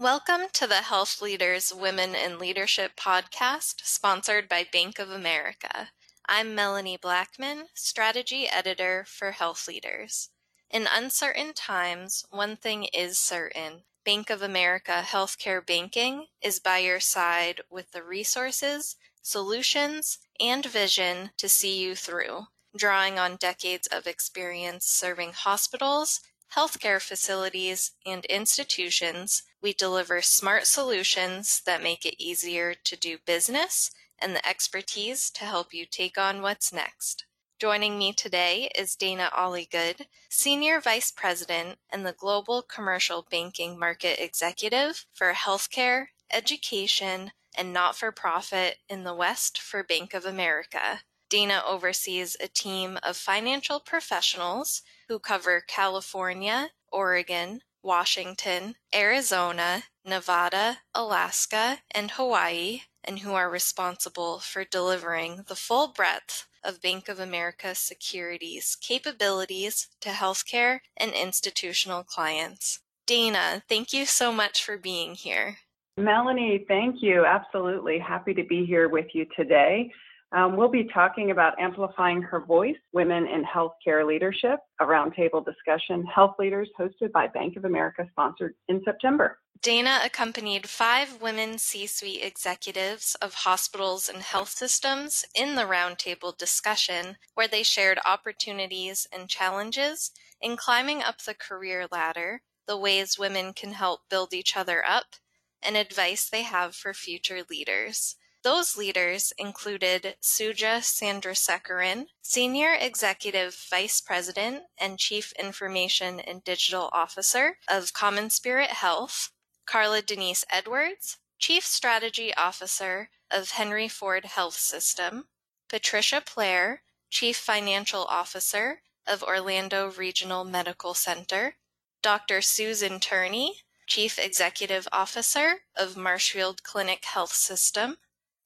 Welcome to the Health Leaders Women in Leadership podcast, sponsored by Bank of America. I'm Melanie Blackman, Strategy Editor for Health Leaders. In uncertain times, one thing is certain Bank of America Healthcare Banking is by your side with the resources, solutions, and vision to see you through, drawing on decades of experience serving hospitals healthcare facilities, and institutions, we deliver smart solutions that make it easier to do business and the expertise to help you take on what's next. Joining me today is Dana Alligood, Senior Vice President and the Global Commercial Banking Market Executive for Healthcare, Education, and Not for Profit in the West for Bank of America. Dana oversees a team of financial professionals who cover California, Oregon, Washington, Arizona, Nevada, Alaska, and Hawaii, and who are responsible for delivering the full breadth of Bank of America Securities capabilities to healthcare and institutional clients. Dana, thank you so much for being here. Melanie, thank you. Absolutely happy to be here with you today. Um, we'll be talking about amplifying her voice, women in healthcare leadership, a roundtable discussion, health leaders hosted by Bank of America, sponsored in September. Dana accompanied five women C suite executives of hospitals and health systems in the roundtable discussion, where they shared opportunities and challenges in climbing up the career ladder, the ways women can help build each other up, and advice they have for future leaders. Those leaders included Suja Chandrasekaran, Senior Executive Vice President and Chief Information and Digital Officer of CommonSpirit Health, Carla Denise Edwards, Chief Strategy Officer of Henry Ford Health System, Patricia Player, Chief Financial Officer of Orlando Regional Medical Center, Dr. Susan Turney, Chief Executive Officer of Marshfield Clinic Health System,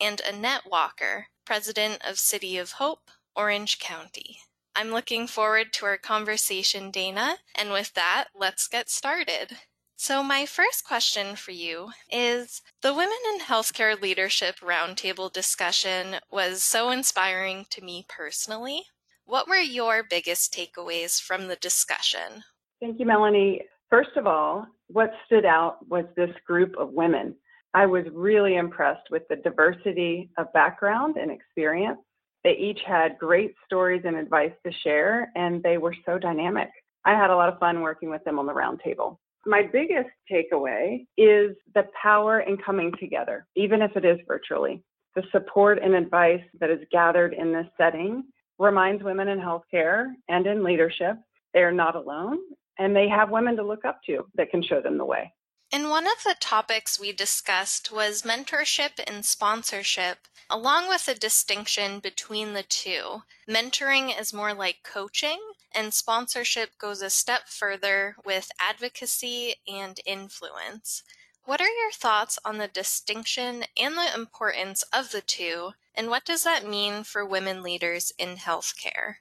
and Annette Walker, President of City of Hope, Orange County. I'm looking forward to our conversation, Dana, and with that, let's get started. So, my first question for you is the Women in Healthcare Leadership Roundtable discussion was so inspiring to me personally. What were your biggest takeaways from the discussion? Thank you, Melanie. First of all, what stood out was this group of women I was really impressed with the diversity of background and experience. They each had great stories and advice to share, and they were so dynamic. I had a lot of fun working with them on the roundtable. My biggest takeaway is the power in coming together, even if it is virtually. The support and advice that is gathered in this setting reminds women in healthcare and in leadership they are not alone and they have women to look up to that can show them the way. And one of the topics we discussed was mentorship and sponsorship, along with a distinction between the two. Mentoring is more like coaching, and sponsorship goes a step further with advocacy and influence. What are your thoughts on the distinction and the importance of the two, and what does that mean for women leaders in healthcare?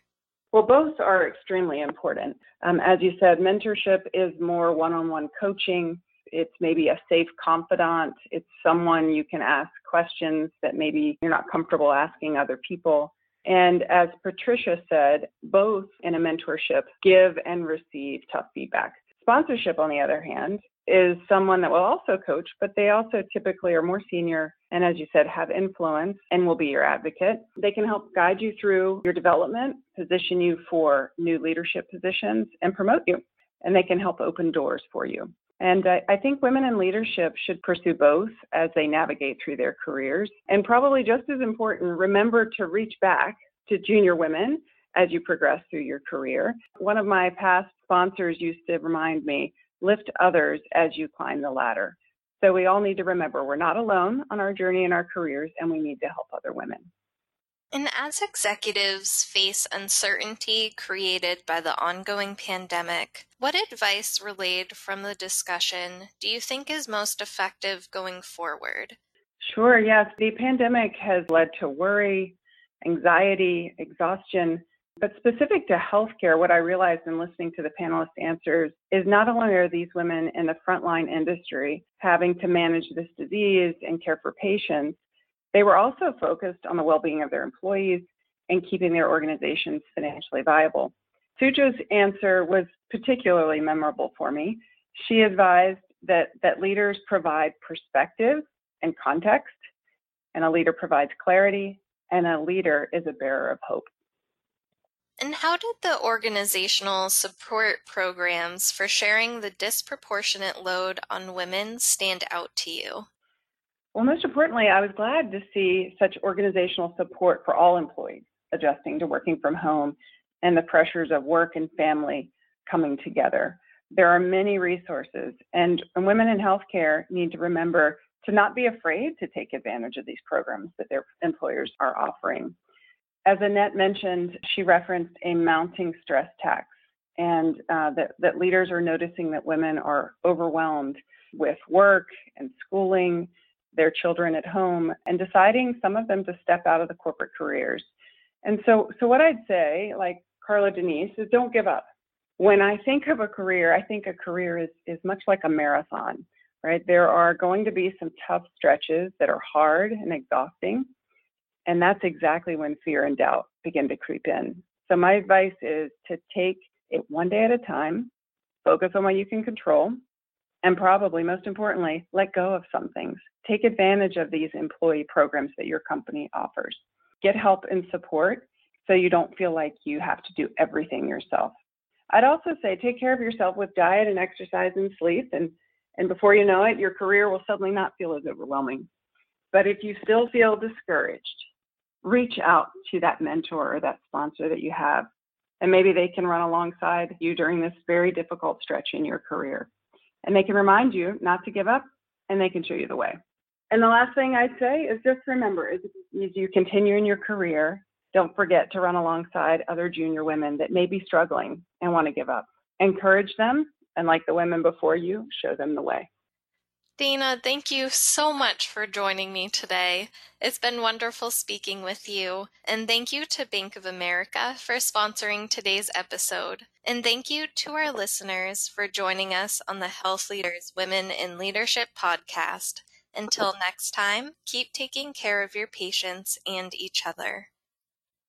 Well, both are extremely important. Um, as you said, mentorship is more one on one coaching it's maybe a safe confidant. It's someone you can ask questions that maybe you're not comfortable asking other people. And as Patricia said, both in a mentorship give and receive tough feedback. Sponsorship, on the other hand, is someone that will also coach, but they also typically are more senior and, as you said, have influence and will be your advocate. They can help guide you through your development, position you for new leadership positions, and promote you. And they can help open doors for you. And I, I, think women in leadership should pursue both as they navigate through their careers. And probably just as important, remember to reach back to junior women as you progress through your career. One of my past sponsors used to remind me lift others as you climb the ladder. So we all need to remember we're not alone on our journey in our careers and we need to help other women. And as executives face uncertainty created by the ongoing pandemic, what advice relayed from the discussion do you think is most effective going forward? Sure, yes. The pandemic has led to worry, anxiety, exhaustion. But specific to healthcare, what I realized in listening to the panelists' answers is not only are these women in the frontline industry having to manage this disease and care for patients, they were also focused on the well being of their employees and keeping their organizations financially viable. Suja's answer was particularly memorable for me. She advised that, that leaders provide perspective and context, and a leader provides clarity, and a leader is a bearer of hope. And how did the organizational support programs for sharing the disproportionate load on women stand out to you? Well, most importantly, I was glad to see such organizational support for all employees adjusting to working from home and the pressures of work and family coming together. There are many resources, and, women in healthcare need to remember to not be afraid to take advantage of these programs that their employers are offering. As Annette mentioned, she referenced a mounting stress tax, and uh, that, that leaders are noticing that women are overwhelmed with work and schooling, their children at home, and deciding some of them to step out of the corporate careers. And so, so what I'd say, like Carla Denise, is don't give up. When I think of a career, I think a career is, is much like a marathon, right? There are going to be some tough stretches that are hard and exhausting. And that's exactly when fear and doubt begin to creep in. So, my advice is to take it one day at a time, focus on what you can control, and probably most importantly, let go of some things. Take advantage of these employee programs that your company offers. Get help and support so you don't feel like you have to do everything yourself. I'd also say take care of yourself with diet and exercise and sleep, and, and before you know it, your career will suddenly not feel as overwhelming. But if you still feel discouraged, reach out to that mentor or that sponsor that you have, and maybe they can run alongside you during this very difficult stretch in your career. And they can remind you not to give up, and they can show you the way. And the last thing I'd say is just remember as you continue in your career, don't forget to run alongside other junior women that may be struggling and want to give up. Encourage them, and like the women before you, show them the way. Dana, thank you so much for joining me today. It's been wonderful speaking with you. And thank you to Bank of America for sponsoring today's episode. And thank you to our listeners for joining us on the Health Leaders Women in Leadership podcast. Until next time, keep taking care of your patients and each other.